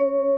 you.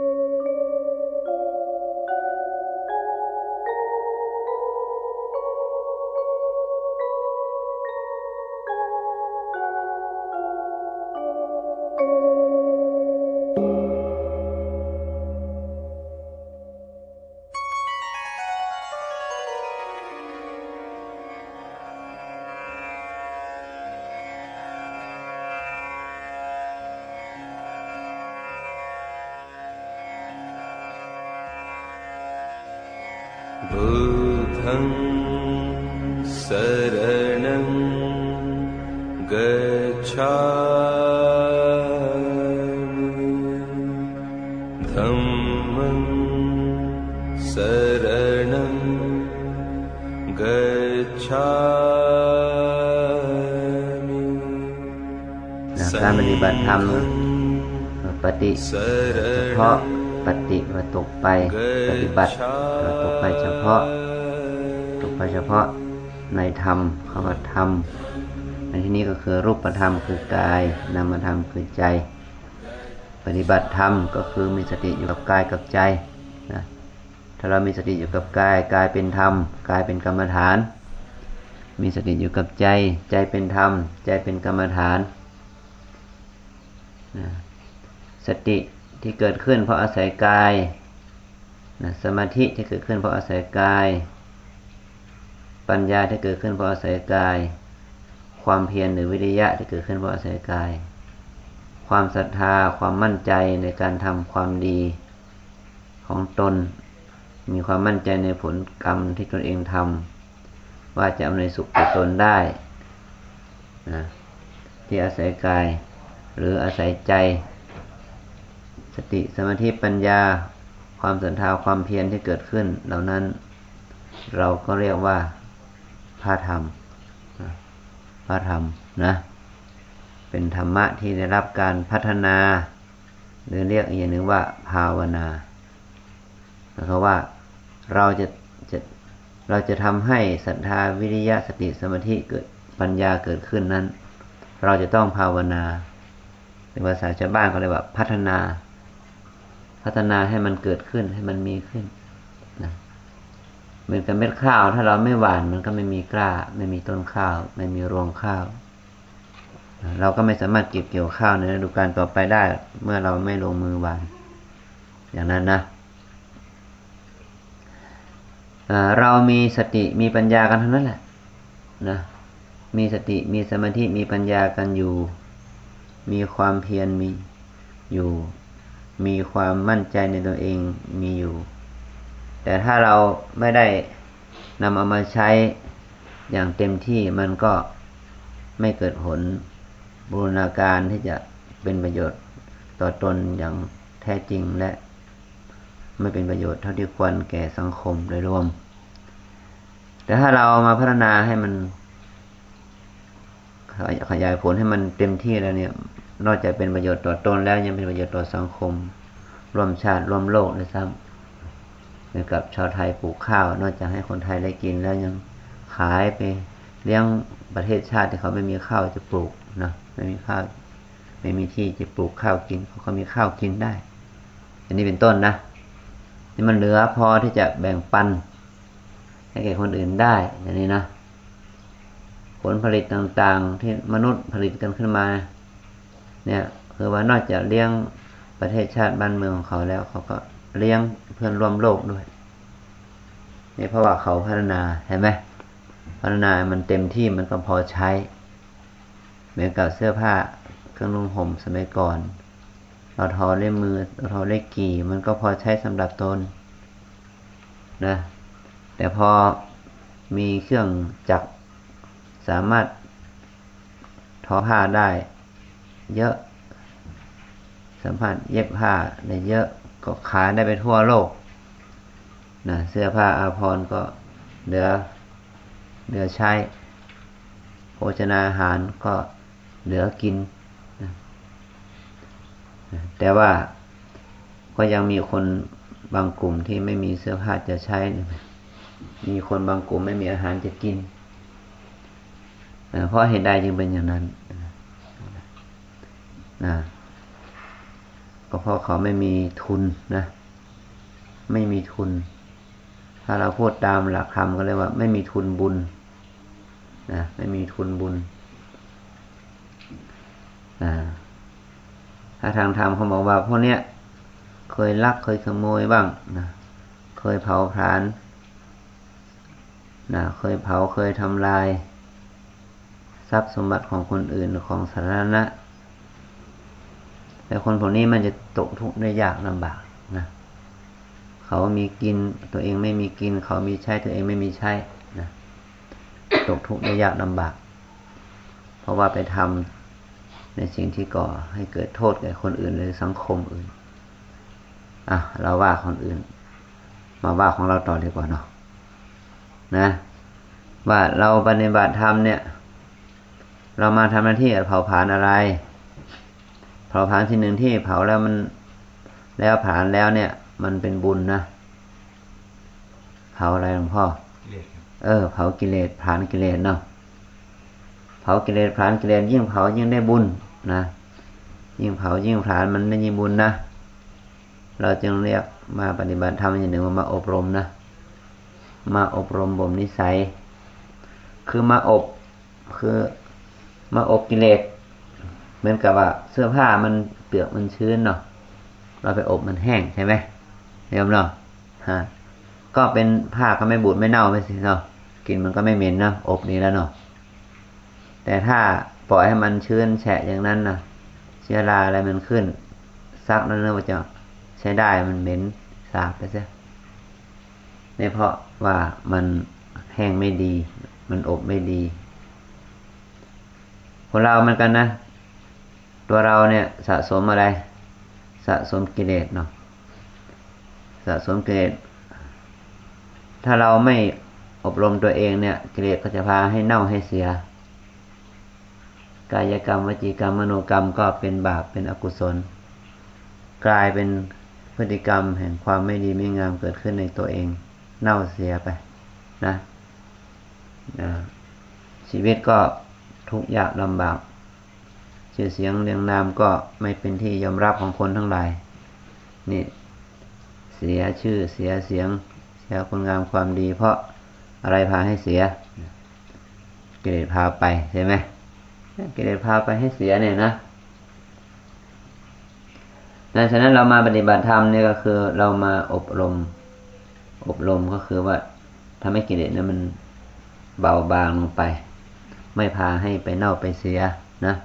ปธรรมคือกาย นามธรรมคือใจ ปฏิบัติธรรมก็คือมีสติอยู่กับกายกับใจนะถ้าเรามีสติอยู่กับกายกายเป็นธรรมกายเป็นกรรมฐาน มีสติอยู่กับใจ ใจเป็นธรรม ใจเป็นกรรมฐานนะสติที่เกิดขึ้นเพราะอาศัยกายนะสมาธิที่เกิดขึ้นเพราะอาศัยกาย ปัญญาที่เกิดขึ้นเพราะอาศัยกาย ความเพียรหรือวิริยะที่เกิดขึ้นเพราะอาศัยกาย ความศรัทธาความมั่นใจในการทำความดีของตน มีความมั่นใจในผลกรรมที่ตนเองทำว่าจะอำนวยสุขแก่ตนได้นะที่อาศัยกาย หรืออาศัยใจ สติสมาธิปัญญา ความศรัทธาความเพียรที่เกิดขึ้น เหล่านั้น เราก็เรียกว่าพระธรรม พระธรรมนะเป็นธรรมะที่ได้รับการพัฒนา หรือเรียกอีกอย่างหนึ่งว่าภาวนาเพราะว่าเราจะจะเราจะทำให้ศรัทธาวิริยะสติสมาธิเกิดปัญญาเกิดขึ้นนั้น เราจะต้องภาวนาในภาษาชาวบ้านเขาเรียกว่าพัฒนา พัฒนาให้มันเกิดขึ้นให้มันมีขึ้น เหมือนกับเม็ดข้าว ถ้าเราไม่หว่านมันก็ไม่มีกล้า ไม่มีต้นข้าว ไม่มีรวงข้าว เราก็ไม่สามารถเก็บเกี่ยวข้าวในฤดูกาลต่อไปได้ เมื่อเราไม่ลงมือหว่าน อย่างนั้นนะเรามีสติมีปัญญากันทั้งนั้นแหละนะมีสติมีสมาธิมีปัญญากันอยู่ มีความเพียรมีอยู่ มีความมั่นใจในตัวเองมีอยู่ แต่ถ้าเราไม่ได้นำเอามาใช้อย่างเต็มที่มันก็ไม่เกิดผลบูรณาการที่จะเป็นประโยชน์ต่อตนอย่างแท้จริงและไม่เป็นประโยชน์เท่าที่ควรแก่สังคมโดยรวม แต่ถ้าเรามาพัฒนาให้มัน ขยายผลให้มันเต็มที่แล้วเนี่ย นอกจากเป็นประโยชน์ต่อตนแล้วยังเป็นประโยชน์ต่อสังคมร่วมชาติร่วมโลกด้วยซ้ำ มือนกับชาวไทยปลูกข้าว นอกจากให้คนไทยได้กินแล้วยังขายไปเลี้ยงประเทศชาติที่เขาไม่มีข้าวจะปลูกนะไม่มีข้าวไม่มีที่จะปลูกข้าวกินเขาก็มีข้าวกินได้ อันนี้เป็นต้นนะนี่มันเหลือพอที่จะแบ่งปัน ให้แก่คนอื่นได้อย่างนี้นะผลผลิตต่างๆ ที่มนุษย์ผลิตกันขึ้นมา เนี่ยคือว่านอกจากเลี้ยงประเทศชาติบ้านเมืองของเขาแล้วเขาก็ เลี้ยงเพื่อนร่วมโลกด้วยนี่เพราะว่าเขาพัฒนาเห็นไหมพัฒนามันเต็มที่มันก็พอใช้ เหมือนกับเสื้อผ้าเครื่องนุ่งห่มสมัยก่อนเราทอเล่มือเราทอเล็กกี่ มันก็พอใช้สำหรับตนนะแต่พอมีเครื่องจักรสามารถทอผ้าได้ เยอะสัมผัสเย็บผ้าได้เยอะ ก็ขายได้ไปทั่วโลกนะเสื้อผ้าอาภรณ์ก็เหลือเหลือใช้โภชนาอาหารก็เหลือกินนะแต่ว่าก็ยังมีคนบางกลุ่มที่ไม่มีเสื้อผ้าจะใช้ มีคนบางกลุ่มไม่มีอาหารจะกิน เพราะเหตุใดจึงเป็นอย่างนั้นนะ ก็เพราะเขาไม่มีทุนนะ ไม่มีทุน ถ้าเราพูดตามหลักคำก็เรียว่า ไม่มีทุนบุญนะไม่มีทุนบุญนะถ้าทางธรรมเขาบอกว่าพวกเนี้ยเคยลักเคยขโมยบ้างนะเคยเผาผลาญนะเคยเผาเคยทำลาย ทรัพย์สมบัติของคนอื่นของสาธารณะ แต่คนพวกนี้มันจะตกทุกข์ได้ยากลำบากนะเขามีกินตัวเองไม่มีกิน เขามีใช้ตัวเองไม่มีใช้นะตกทุกข์ได้ยากลำบาก เพราะว่าไปทำในสิ่งที่ก่อให้เกิดโทษแก่คนอื่นหรือสังคมอื่นอะเราว่าคนอื่น มาว่าของเราต่อดีกว่าเนาะนะ ว่าเราปฏิบัติธรรมเนี่ย เรามาทำหน้าที่เผาผลาญอะไร เผาผลาญที่หนึ่งที่เผาแล้วมันแล้วผลาญแล้วเนี่ย มันเป็นบุญนะเผาอะไรหลวงพ่อเออ เผากิเลสผลาญกิเลสเนาะเผากิเลสผลาญกิเลสยิ่งเผายิ่งได้บุญนะยิ่งเผายิ่งผลาญมันได้ยิ่งบุญนะเราจึงเรียกมาปฏิบัติธรรมอย่างหนึ่งว่ามาอบรมนะมาอบรมบ่มนิสัย คือมาอบคือมาอบกิเลส เหมือนกับว่าเสื้อผ้ามันเปียกมันชื้นเนาะเราไปอบมันแห้งใช่ไหมเรียบเนาะฮะก็เป็นผ้าก็ไม่บูดไม่เน่าไม่สิเนาะกินมันก็ไม่เหม็นเนาะอบนี้แล้วเนาะแต่ถ้าปล่อยให้มันชื้นแฉะอย่างนั้นนะเชื้อราอะไรมันขึ้น ซักนั่นเนื่อจะใช้ได้มันเหม็นสาบไปซะนี่เพราะว่ามันแห้งไม่ดี มันอบไม่ดีคนเรามันกันนะ ตัวเราเนี่ยสะสมอะไร สะสมกิเลสเนาะสะสมกิเลสถ้าเราไม่อบรมตัวเองเนี่ยกิเลสก็จะพาให้เน่าให้เสีย กายกรรมวจีกรรมมโนกรรมก็เป็นบาปเป็นอกุศล กลายเป็นพฤติกรรมแห่งความไม่ดีไม่งามเกิดขึ้นในตัวเอง เน่าเสียไปนะนะชีวิตก็ทุกข์ยากลำบาก ชื่อเสียงเรียงนามก็ไม่เป็นที่ยอมรับของคนทั้งหลาย นี่เสียชื่อเสียเสียง เสียคุณงามความดี เพราะอะไรพาให้เสีย กิเลสพาไปใช่ไหมกิเลสพาไปให้เสียเนี่ยนะดังนั้นเรามาปฏิบัติธรรมเนี่ยก็คือเรามาอบรม อบรมก็คือว่าทำให้กิเลสนั้นมันเบาบางลงไป ไม่พาให้ไปเน่าไปเสียนะ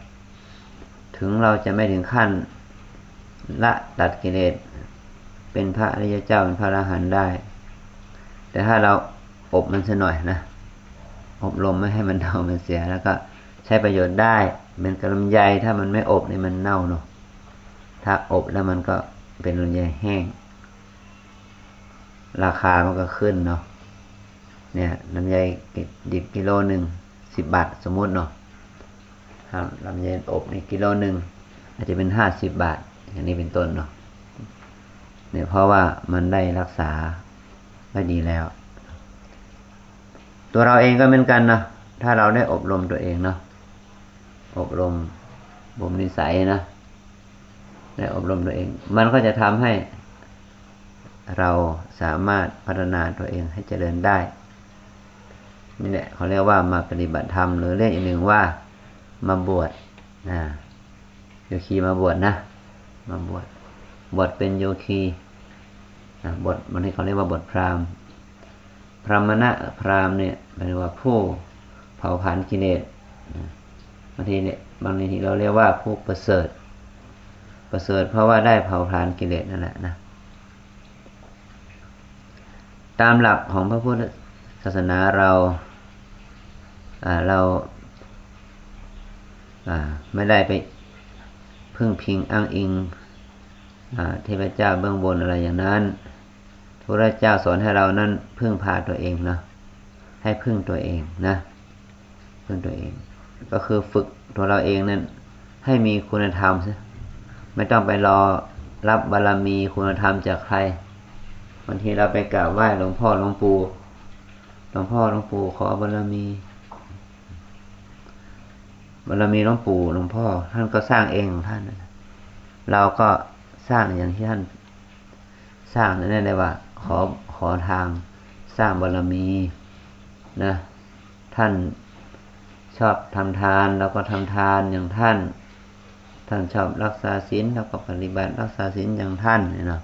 ถึงเราจะไม่ถึงขั้นละตัดกิเลสเป็นพระอริยเจ้าเป็นพระอรหันต์ได้ แต่ถ้าเราอบมันสัหน่อยนะ อบรมไม่ให้มันเน่ามันเสียแล้วก็ใช้ประโยชน์ได้เป็นกระลำไยถ้ามันไม่อบนี่มันเน่าเนาะถ้าอบแล้วมันก็เป็นลำไยแห้ง ราคามันก็ขึ้นเนาะเนี่ยลำไยดิบกิโลหนึ่งสิบบาทสมมุติเนาะ ลำไยอบในกิโลหนึ่งอาจจะเป็นห้าสิบบาท อย่างนี้เป็นต้นเนาะเนี่ยเพราะว่ามันได้รักษาไว้ดีแล้ว ตัวเราเองก็เหมือนกันนะถ้าเราได้อบรมตัวเองเนาะอบรมบ่มนิสัยนะได้อบรมตัวเอง มันก็จะทำให้เราสามารถพัฒนาตัวเองให้เจริญได้นี่แหละเขาเรียกว่ามาปฏิบัติธรรมหรือเรียกอีกหนึ่งว่า มาบวชนะโยคีมาบวชนะ มาบวชบวชเป็นโยคีนะบทมันให้เขาเรียกว่าบทพราหมณ์ พรหมณะพราหมณ์เนี่ยหมายว่าผู้เผาผลาญกิเลสบางทีเนี่ยบางทีเราเรียกว่าผู้ประเสริฐ ประเสริฐเพราะว่าได้เผาผลาญกิเลสนั่นแหละนะตามหลักของพระพุทธศาสนาเราเรา ไม่ได้ไปพึ่งพิงอ้างอิงเทพเจ้าเบื้องบนอะไรอย่างนั้นพระเจ้าสอนให้เรานั้นพึ่งพาตัวเองนะให้พึ่งตัวเองนะ พึ่งตัวเอง ก็คือฝึกตัวเราเองนั้น ให้มีคุณธรรมซะไม่ต้องไปรอรับบารรมีคุณธรรมจากใครบางทีเราไปกราบไหว้หลวงพ่อหลวงปู่หลวงพ่อหลวงปู่ขอบารรมี บารมีหลวงปู่หลวงพ่อ ท่านก็สร้างเองของท่านเราก็สร้างอย่างที่ท่านสร้างนั่นได้ว่า ขอขอทางสร้างบารมีนะท่านชอบทำทานเราก็ทำทานอย่างท่าน ท่านชอบรักษาศีลเราก็ปฏิบัติรักษาศีลอย่างท่านเนาะ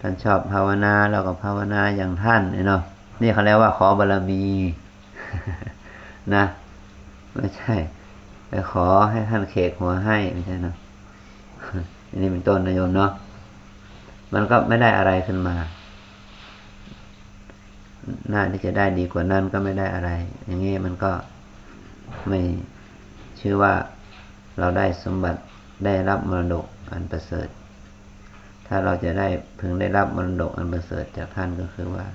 ท่านชอบภาวนาเราก็ภาวนาอย่างท่านเนาะนี่เขาเรียกว่าขอบารมี นะ ไม่ใช่ ไปขอให้ท่านเขกหัวให้ไม่ใช่เนาะอันนี้เป็นต้นนะโยมเนาะมันก็ไม่ได้อะไรขึ้นมาหน้าที่จะได้ดีกว่านั้นก็ไม่ได้อะไร อย่างนี้มันก็ไม่ชื่อว่าเราได้สมบัติได้รับมรดกอันประเสริฐ ถ้าเราจะได้พึงได้รับมรดกอันประเสริฐจากท่านก็คือว่า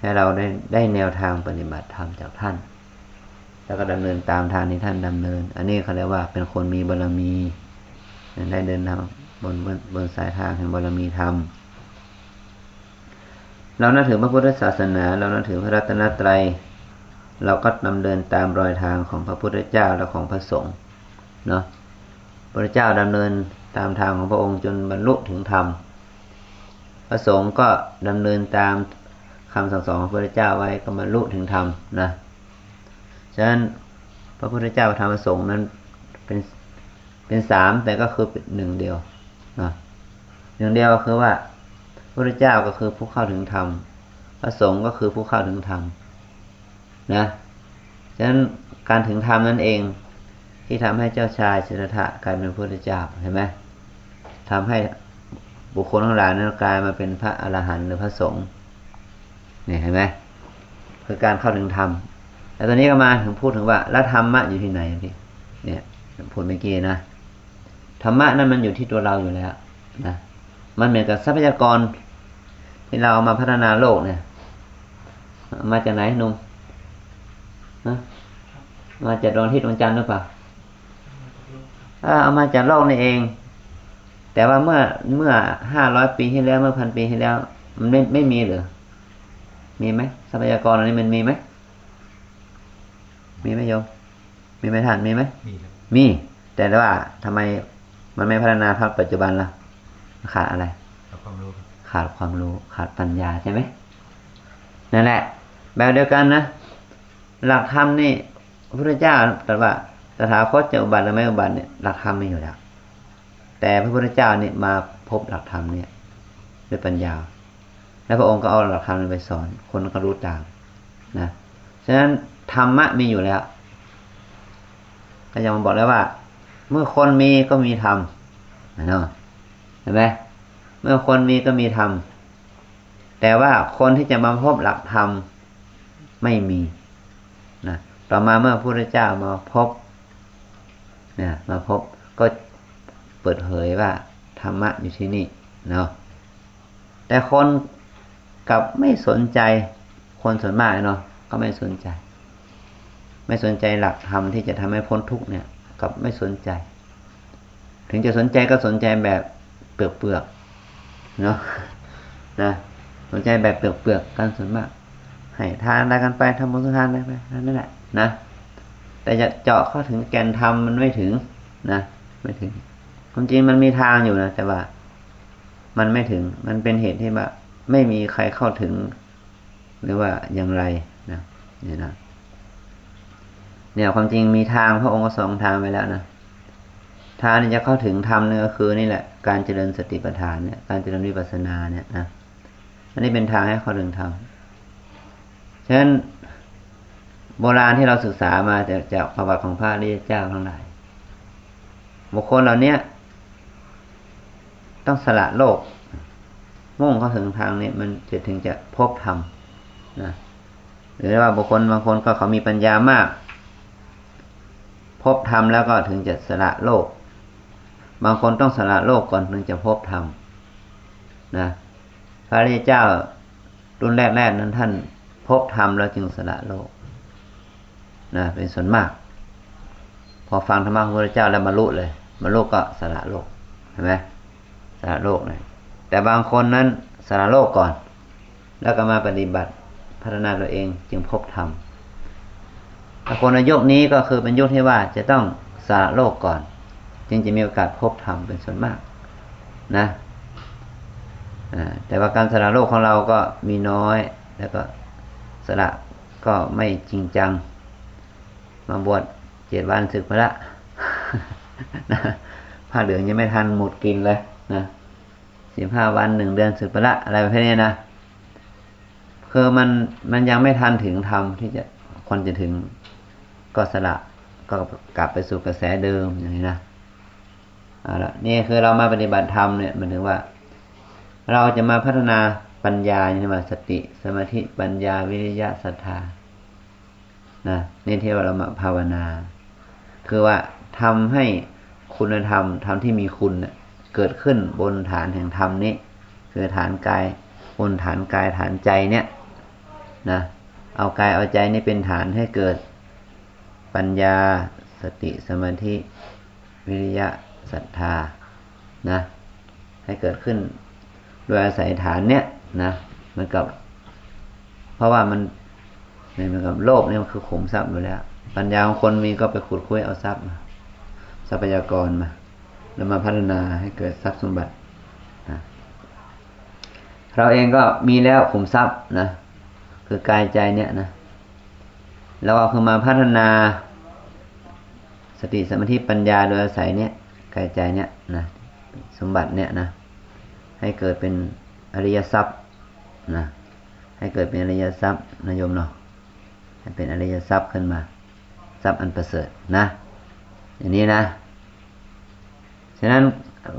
ให้เราได้ได้แนวทางปฏิบัติธรรมจากท่าน แล้วก็ดำเนินตามทางที่ท่านดำเนิน อันนี้เขาเรียกว่าเป็นคนมีบารมี ได้เดินทางบนบนบนสายทางแห่งบารมีธรรม เรานับถือพระพุทธศาสนา เรานับถือพระรัตนตรัย เราก็ดำเนินตามรอยทางของพระพุทธเจ้าและของพระสงฆ์เนาะพระเจ้าดำเนินตามทางของพระองค์จนบรรลุถึงธรรม พระสงฆ์ก็ดำเนินตามคำสั่งสอนของพระพุทธเจ้าไว้ก็บรรลุถึงธรรมนะ ฉะนั้นพระพุทธเจ้าธรรมสงค์นั้นเป็นเป็นสามแต่ก็คือเป็นหนึ่งเดียวนะหนึ่งเดียวก็คือว่าพระพุทธเจ้าก็คือผู้เข้าถึงธรรมพระสงฆ์ก็คือผู้เข้าถึงธรรมนะฉะนั้นการถึงธรรมนั่นเองที่ทำให้เจ้าชายสิทธัตถะกลายเป็นพระพุทธเจ้าเห็นไหมทำให้บุคคลทั้งหลายนั้นกลายมาเป็นพระอรหันต์หรือพระสงฆ์เนี่ยเห็นไหมคือการเข้าถึงธรรม แล้วตอนนี้ก็มาถึงพูดถึงว่าแล้วธรรมะอยู่ที่ไหนพี่เนี่ยพูดเมื่อกี้นะธรรมะนั่นมันอยู่ที่ตัวเราอยู่แล้วนะมันเหมือนกับทรัพยากร ที่เราเอามาพัฒนาโลกเนี่ย มาจากไหนนุ่มนะมาจากดวงที่ดวงจันทร์หรือเปล่าเอามาจากโลกนี่เอง แต่ว่าเมื่อเมื่อห้าร้อยปีที่แล้วเมื่อพันปีที่แล้ว มันไม่ไม่มีหรือมีไหมทรัพยากรอันนี้มันมีไหม มีไหมโยมมีไหมท่านมีไหมมีครับมีแต่ว่าทำไมมันไม่พัฒนาภาคปัจจุบันล่ะขาดอะไรเอาความรู้ครับขาดความรู้ขาดปัญญาใช่ไหมนั่นแหละ แบบเดียวกันนะหลักธรรมนี่พระพุทธเจ้าตรัสว่าตถาคตจะอุบัติหรือไม่อุบัติเนี่ยหลักธรรมไม่อยู่แล้วแต่พระพุทธเจ้าเนี่ยมาพบหลักธรรมเนี่ยด้วยปัญญา แล้วพระองค์ก็เอาหลักธรรมไปสอน คนก็รู้ตามนะฉะนั้น ธรรมะมีอยู่แล้วก็ยังบอกแล้วว่า เมื่อคนมีก็มีธรรมเนาะเห็นไหมเมื่อคนมีก็มีธรรมแต่ว่าคนที่จะมาพบหลักธรรมไม่มีนะต่อมาเมื่อพระพุทธเจ้ามาพบเนี่ยมาพบก็เปิดเผยว่าธรรมะอยู่ที่นี่เนาะแต่คนกลับไม่สนใจคนส่วนมากเนาะก็ไม่สนใจ ไม่สนใจหลักธรรมที่จะทำให้พ้นทุกเนี่ยกับไม่สนใจ ถึงจะสนใจก็สนใจแบบเปลือกเปลือกๆเนาะนะสนใจแบบเปลือกเปลือกๆกันส่วนมาก ให้ทานอะไรกันไปทำบุญทานอะไรไปนั่นแหละนะแต่จะเจาะเข้าถึงแกนธรรมมันไม่ถึงนะไม่ถึงความจริงมันมีทางอยู่นะแต่ว่า มันไม่ถึง มันเป็นเหตุที่ว่าไม่มีใครเข้าถึง หรือว่าอย่างไรนะเนี่ยนะ เนี่ยความจริงมีทางพระองค์ก็สองทางไปแล้วนะทางที่จะเข้าถึงธรรมนี่ก็คือนี่แหละการเจริญสติปัฏฐานเนี่ยการเจริญวิปัสสนาเนี่ยนะอันนี้เป็นทางให้เข้าถึงธรรมฉะนั้นโบราณที่เราศึกษามาจากจากประวัติของพระริยเจ้าทั้งหลายบุคคลเหล่านี้ต้องสละโลก มุ่งเข้าถึงทางนี้มันจะถึงจะพบธรรมนะหรือว่าบุคคลบางคนก็เขามีปัญญามาก พบธรรมแล้วก็ถึงจะสละโลก บางคนต้องสละโลกก่อนถึงจะพบธรรมนะพระริยเจ้ารุ่นแรกๆนั้นท่านพบธรรมแล้วจึงสละโลกนะเป็นส่วนมาก พอฟังธรรมะของพระเจ้าแล้วบรรลุเลยบรรลุก็สละโลกเห็นไหมสละโลกเลยแต่บางคนนั้นสละโลกก่อน แล้วก็มาปฏิบัติพัฒนาตัวเองจึงพบธรรม คนยุคนี้ก็คือเป็นยุคที่ว่าจะต้องสละโลกก่อน จึงจะมีโอกาสพบธรรมเป็นส่วนมาก นะแต่ว่าการสละโลกของเราก็มีน้อย แล้วก็สละก็ไม่จริงจัง มาบวชเจ็ดวันศึกไปละนะผ้าเหลืองยังไม่ทันหมดกินเลยนะสิบห้าวันหนึ่งเดือนศึกไปละอะไรประเภทนี้นะคือมันมันยังไม่ทันถึงธรรมที่จะคนจะถึง ก็สละก็กลับไปสู่กระแสเดิมอย่างนี้นะเอาละนี่คือเรามาปฏิบัติธรรมเนี่ยมันถึงว่า เราจะมาพัฒนาปัญญาใช่ไหมสติ สมาธิปัญญาวิริยะศรัทธานะนี่ที่ว่าเรามาภาวนา คือว่าทำให้คุณธรรมธรรมที่มีคุณเกิดขึ้นบนฐานแห่งธรรมนี้ คือฐานกายบนฐานกายฐานใจเนี่ยนะเอากายเอาใจนี่เป็นฐานให้เกิด ปัญญา สติสมาธิ วิริยะศรัทธานะให้เกิดขึ้นโดยอาศัยฐานเนี้ยนะเหมือนกับ เพราะว่ามันเหมือนกับโลกเนี่ยมันคือขุมทรัพย์อยู่แล้ว ปัญญาของคนมีก็ไปขุดคุ้ยเอาทรัพย์มาทรัพยากรมา แล้วมาพัฒนาให้เกิดทรัพย์สมบัตินะเราเองก็มีแล้วขุมทรัพย์นะคือกายใจเนี่ยนะ แล้วก็คือมาพัฒนาสติสมาธิปัญญาโดยอาศัยเนี่ยกายใจเนี่ยนะสมบัติเนี่ยนะให้เกิดเป็นอริยทรัพย์นะให้เกิดเป็นอริยทรัพย์นายมเนาะให้เป็นอริยทรัพย์ขึ้นมา ทรัพย์อันประเสริฐนะอย่างนี้นะฉะนั้น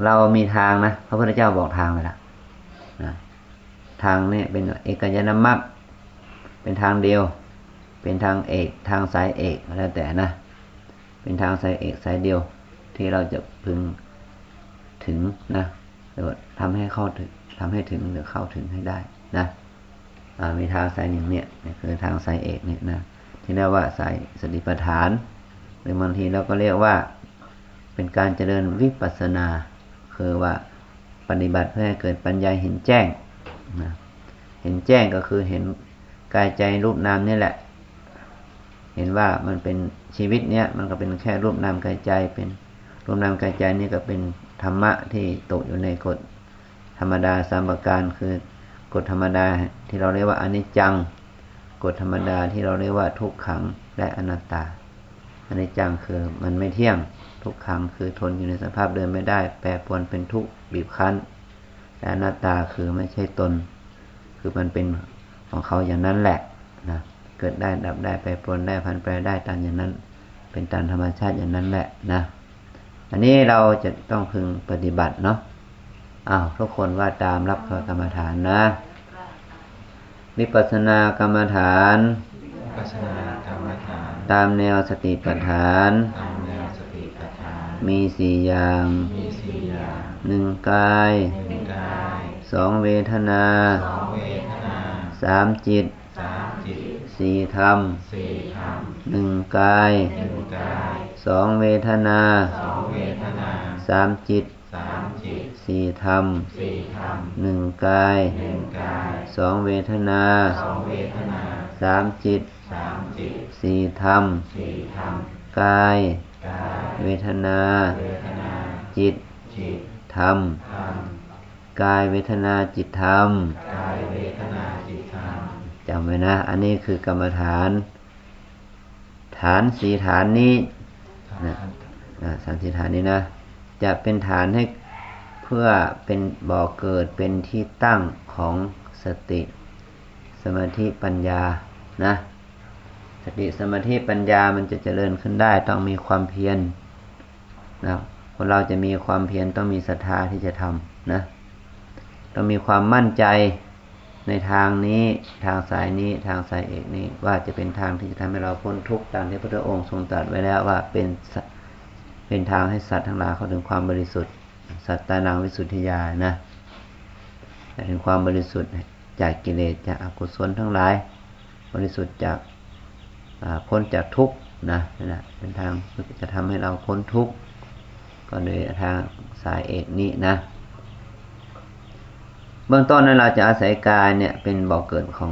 เรามีทางนะพระพุทธเจ้าบอกทางไปแล้วนะทางนี้เป็นเอกยนามัคเป็นทางเดียว เป็นทางเอกทางสายเอกแล้วแต่นะ เป็นทางสายเอกสายเดียวที่เราจะพึงถึงนะหรือทำให้เข้าถึงทำให้ถึงหรือเข้าถึงให้ได้นะมีทางสายหนึ่งเนี่ยคือทางสายเอกเนี่ยนะที่เรียกว่าสายสติปัฏฐาน หรือบางทีเราก็เรียกว่า เป็นการเจริญวิปัสสนา คือว่าปฏิบัติเพื่อให้เกิดปัญญาเห็นแจ้งนะเห็นแจ้งก็คือเห็นกายใจรูปนามนี่แหละ เห็นว่ามันเป็นชีวิตเนี้ยมันก็เป็นแค่รูปนามกายใจเป็นรูปนามกายใจนี่ก็เป็นธรรมะที่ตกอยู่ในกฎธรรมดาสามประการคือกฎธรรมดาที่เราเรียกว่าอนิจจัง กฎธรรมดาที่เราเรียกว่าทุกขังและอนัตตาอนิจจังคือมันไม่เที่ยงทุกขังคือทนอยู่ในสภาพเดิมไม่ได้ แปรปรวนเป็นทุกข์บีบคั้นแต่อนัตตาคือไม่ใช่ตน คือมันเป็นของเขาอย่างนั้นแหละนะ เกิดได้ดับได้แปรปรวนได้พันแปรได้ตามอย่างนั้น เป็นตามธรรมชาติอย่างนั้นแหละนะ อันนี้เราจะต้องพึงปฏิบัติเนาะอ้าวทุกคนว่าตามรับกรรมฐานนะวิปัสสนากรรมฐานปัสนากรรมฐาน ตามแนวสติปัฏฐานตามแนวสติปัฏฐาน มีสี่อย่างมีสี่อย่างหนึ่งกายหนึ่งกายสองเวทนาสองเวทนาสามจิต สามจิตสี่ธรรมสี่ธรรมหนึ่งกายหนึ่งกายสองเวทนาสองเวทนาสามจิตสามจิตสี่ธรรมสี่ธรรมหนึ่งกายหนึ่งกายสองเวทนาสองเวทนาสามจิตสามจิตสี่ธรรมสี่ธรรมกายกายเวทนาเวทนาจิตจิตธรรมธรรมกายเวทนา จิตธรรมกายเวทนา จิตธรรมจำไว้นะ อันนี้คือกรรมฐาน ฐานสีฐานนี้นะอ่าสามสีฐานนี้นะ จะเป็นฐานให้เพื่อเป็นบ่อเกิดเป็นที่ตั้งของสติ สมาธิปัญญานะสติสมาธิปัญญามันจะเจริญขึ้นได้ ต้องมีความเพียรนะคนเราจะมีความเพียรต้องมีศรัทธาที่จะทำนะต้องมีความมั่นใจ ในทางนี้ทางสายนี้ทางสายเอกนี้ว่าจะเป็นทางที่จะทำให้เราพ้นทุกข์ตามที่พระพุทธองค์ทรงตรัสไว้แล้วว่าเป็นเป็นทางให้สัตว์ทั้งหลายเข้าถึงความบริสุทธิ์ สัตตานังวิสุทธิยานะถึงความบริสุทธิ์จากกิเลสจากอกุศลทั้งหลาย บริสุทธิ์จากพ้นจากทุกข์นะนั่นแหละเป็นทางที่จะทำให้เราพ้นทุกข์ก็โดยทางสายเอกนี้นะ เบื้องต้นนั้นเราจะอาศัยกายเนี่ยเป็นบ่อกเกิดของ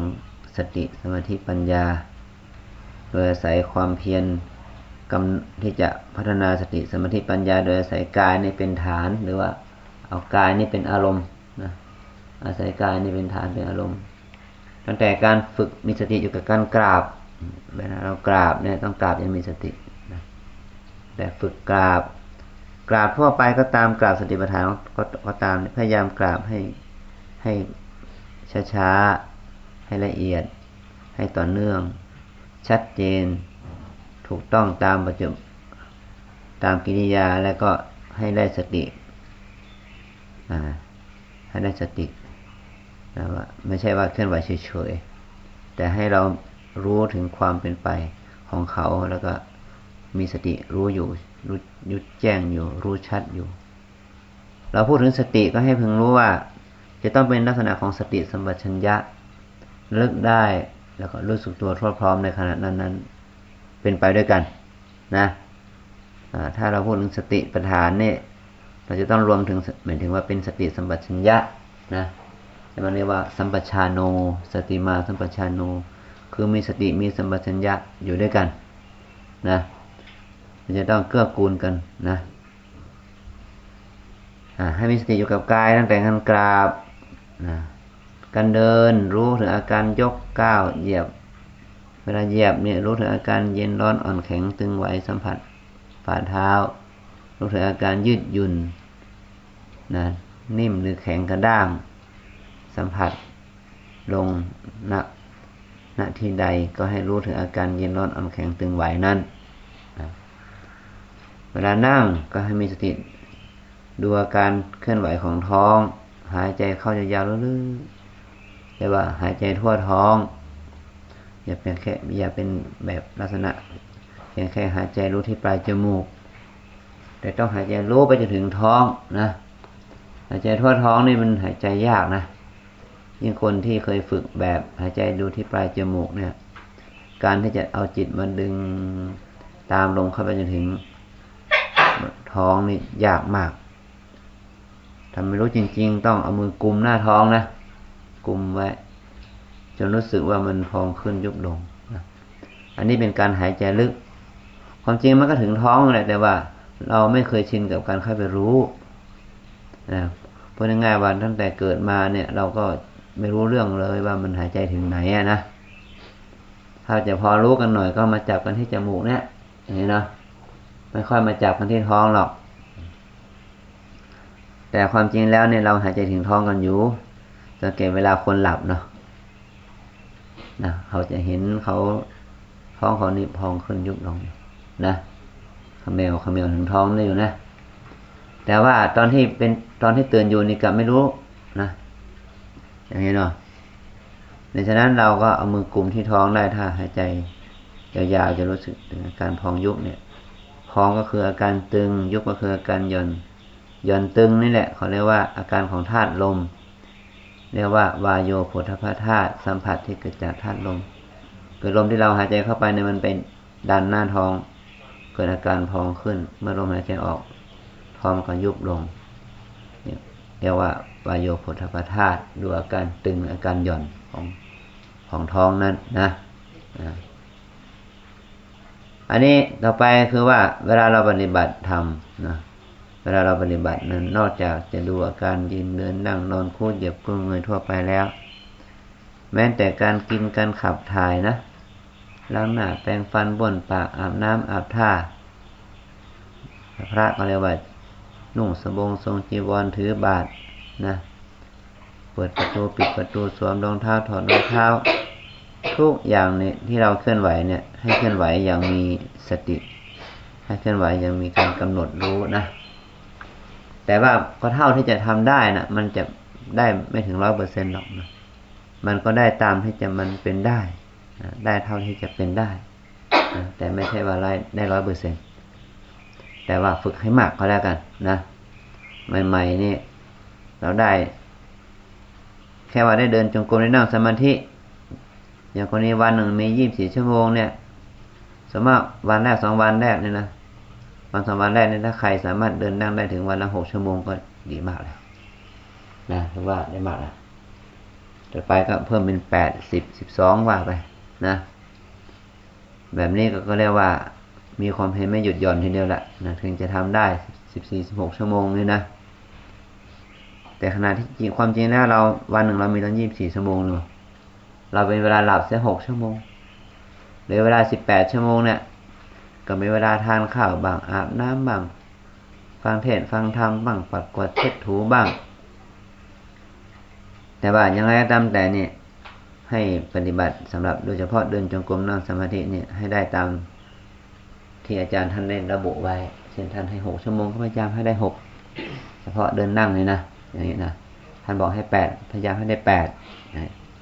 สติสมาธิปัญญา โดยอาศัยความเพียรกำที่จะพัฒนาสติสมาธิปัญญา โดยอาศัยกายนี่เป็นฐาน หรือว่าเอากายนี่เป็นอารมณ์นะอาศัยกายนี่เป็นฐานเป็นอารมณ์ ตั้งแต่การฝึกมีสติอยู่กับการกราบเวลาเรากราบเนี่ยต้องกราบยังมีสตินะแต่ฝึกกราบ กราบทั่วไปก็ตามกราบสติปัฏฐานก็ตามพยายามกราบให้ ให้ช้าๆ ให้ละเอียด ให้ต่อเนื่อง ชัดเจน ถูกต้องตามปัจจุตามกิริยาแล้วก็ให้ได้สติให้ได้สตินะว่าไม่ใช่ว่าเคลื่อนไหวเฉยๆ แต่ให้เรารู้ถึงความเป็นไปของเขาแล้วก็มีสติรู้อยู่รู้ยุดแจ้งอยู่ รู้ชัดอยู่ เราพูดถึงสติก็ให้พึงรู้ว่า จะต้องเป็นลักษณะของสติสัมปชัญญะเลิกได้แล้วก็รู้สึกตัวทั่วพร้อมในขณะนั้นนั้นเป็นไปด้วยกันนะถ้าเราพูดถึงสติปัฏฐานเนี่ยเราจะต้องรวมถึงหมายถึงว่าเป็นสติสัมปชัญญะนะแต่มันเรียกว่าสัมปชานโน สติมาสัมปชานโน คือมีสติมีสัมปชัญญะอยู่ด้วยกันนะมันจะต้องเกื้อกูลกันนะให้มีสติอยู่กับกายตั้งแต่การกราบ นะการเดินรู้ถึงอาการยกก้าวเหยียบ เวลาเหยียบเนี่ยรู้ถึงอาการเย็นร้อนอ่อนแข็งตึงไหวสัมผัสฝ่าเท้า รู้ถึงอาการยืดหยุ่นนะนิ่มหรือแข็งกระด้าง สัมผัสลงณณที่ใดก็ให้รู้ถึงอาการเย็นร้อนอ่อนแข็งตึงไหวนั่นนะเวลานั่งก็ให้มีสติดูอาการเคลื่อนไหวของท้อง หายใจเข้ายาวๆลึกๆเรียว่าหายใจทั่วท้อง อย่าเป็นแค่อย่าเป็นแบบลักษณะเพียงแค่หายใจรู้ที่ปลายจมูก แต่ต้องหายใจรู้ไปจนถึงท้องนะหายใจทั่วท้องนี่มันหายใจยากนะยิ่งคนที่เคยฝึกแบบหายใจดูที่ปลายจมูกเนี่ย การที่จะเอาจิตมาดึงตามลงเข้าไปจนถึงท้องนี่ยากมาก ทำไม่รู้จริง ๆ ต้องเอามือกุมหน้าท้องนะกุมไว้จนรู้สึกว่ามันพองขึ้นยุบลงอันนี้เป็นการหายใจลึก ความจริงมันก็ถึงท้องแหละแต่ว่าเราไม่เคยชินกับการเข้าไปรู้นะพูดง่ายๆว่าตั้งแต่เกิดมาเนี่ย เราก็ไม่รู้เรื่องเลยว่ามันหายใจถึงไหนอะนะถ้าจะพอรู้กันหน่อยก็มาจับกันที่จมูกเนี่ยอย่างนี้เนาะไม่ค่อยมาจับกันที่ท้องหรอก แต่ความจริงแล้วเนี่ยเราหายใจถึงท้องกันอยู่สังเกตเวลาคนหลับเนาะนะเขาจะเห็นเขาท้องเขานี่พองขึ้นยุบลงนะขมวขมวถึงท้องได้อยู่นะ แต่ว่าตอนที่เป็นตอนที่ตื่นอยู่นี่กลับไม่รู้นะอย่างนี้เนาะในฉะนั้นเราก็เอามือกลุ่มที่ท้องได้ถ้าหายใจยาวๆจะรู้สึกถึงอาการพองยุบเนี่ย พองก็คืออาการตึงยุบก็คืออาการหย่อน หย่อนตึงนี่แหละเขาเรียกว่าอาการของธาตุลม เรียกว่าวายโยโผฏฐธาตุสัมผัสที่เกิดจากธาตุลม เกิดลมที่เราหายใจเข้าไปเนี่ยมันเป็นดันหน้าท้อง เกิดอาการพองขึ้น เมื่อลมหายใจออกท้องก็ยุบลงเรียกว่าวายโยโผฏฐธาตุดูอาการตึงอาการหย่อนของของท้องนั้นนะอันนี้ต่อไปคือว่าเวลาเราปฏิบัติธรรมนะ เวลาเราปฏิบัตินั้นนอกจากจะดูอาการยืนเดินนั่งนอนคูดเหยียบกลุ้งเงยทั่วไปแล้ว แม้แต่การกินการขับถ่ายนะล้างหน้าแปรงฟันบนปากอาบน้ำอาบท่า พระก็เรียกว่านุ่งสบงทรงจีวรถือบาทนะเปิดประตูปิดประตูสวมรองเท้าถอดรองเท้า ทุกอย่างเนี่ยที่เราเคลื่อนไหวเนี่ยให้เคลื่อนไหวอย่างมีสติ ให้เคลื่อนไหวอย่างมีการกำหนดรู้นะ แต่ว่าก็เท่าที่จะทำได้นะมันจะได้ไม่ถึงร้อยเปอร์เซ็นต์หรอกนะมันก็ได้ตามที่จะมันเป็นได้ได้เท่าที่จะเป็นได้แต่ไม่ใช่ว่าได้ร้อยเปอร์เซ็นต์แต่ว่าฝึกให้มากก็แล้วกันนะใหม่ๆนี่เราได้ แค่ว่าได้เดินจงกรมได้นั่งสมาธิอย่างคนนี้วันหนึ่งมียี่สิบสี่ชั่วโมงเนี่ยสมมติวันแรกสองวันแรกเนี่ยนะ วันสองวันแรกเนี่ยถ้าใครสามารถเดินนั่งได้ถึงวันละหกชั่วโมงก็ดีมากแล้วนะถือว่าได้มากแล้วต่อไปก็เพิ่มเป็นแปดสิบสิบสองว่าไปนะแบบนี้ก็เรียกว่ามีความเห็นไม่หยุดหย่อนทีเดียวแหละนะถึงจะทำได้สิบสี่สิบหกชั่วโมงนี่นะ แต่ขณะที่จริงความจริงแล้วเราวันหนึ่งเรามีตั้งยี่สิบสี่ชั่วโมงเนาะเราเป็นเวลาหลับแค่หกชั่วโมงหรือเวลาสิบแปดชั่วโมงเนี่ย ก็มีเวลาทานข้าวบ้างอาบน้ำบ้าง ฟังเทศฟังธรรมบ้างปัดกวาดเช็ดถูบ้าง แต่ว่ายังไงก็ตามแต่เนี่ยให้ปฏิบัติสำหรับโดยเฉพาะเดินจงกรมนั่งสมาธิเนี่ยให้ได้ตามที่อาจารย์ท่านได้ระบุไว้เช่นท่านให้หกชั่วโมงก็พยายามให้ได้หกเฉพาะเดินนั่งเลยนะอย่างนี้นะท่านบอกให้แปดพยายามให้ได้แปด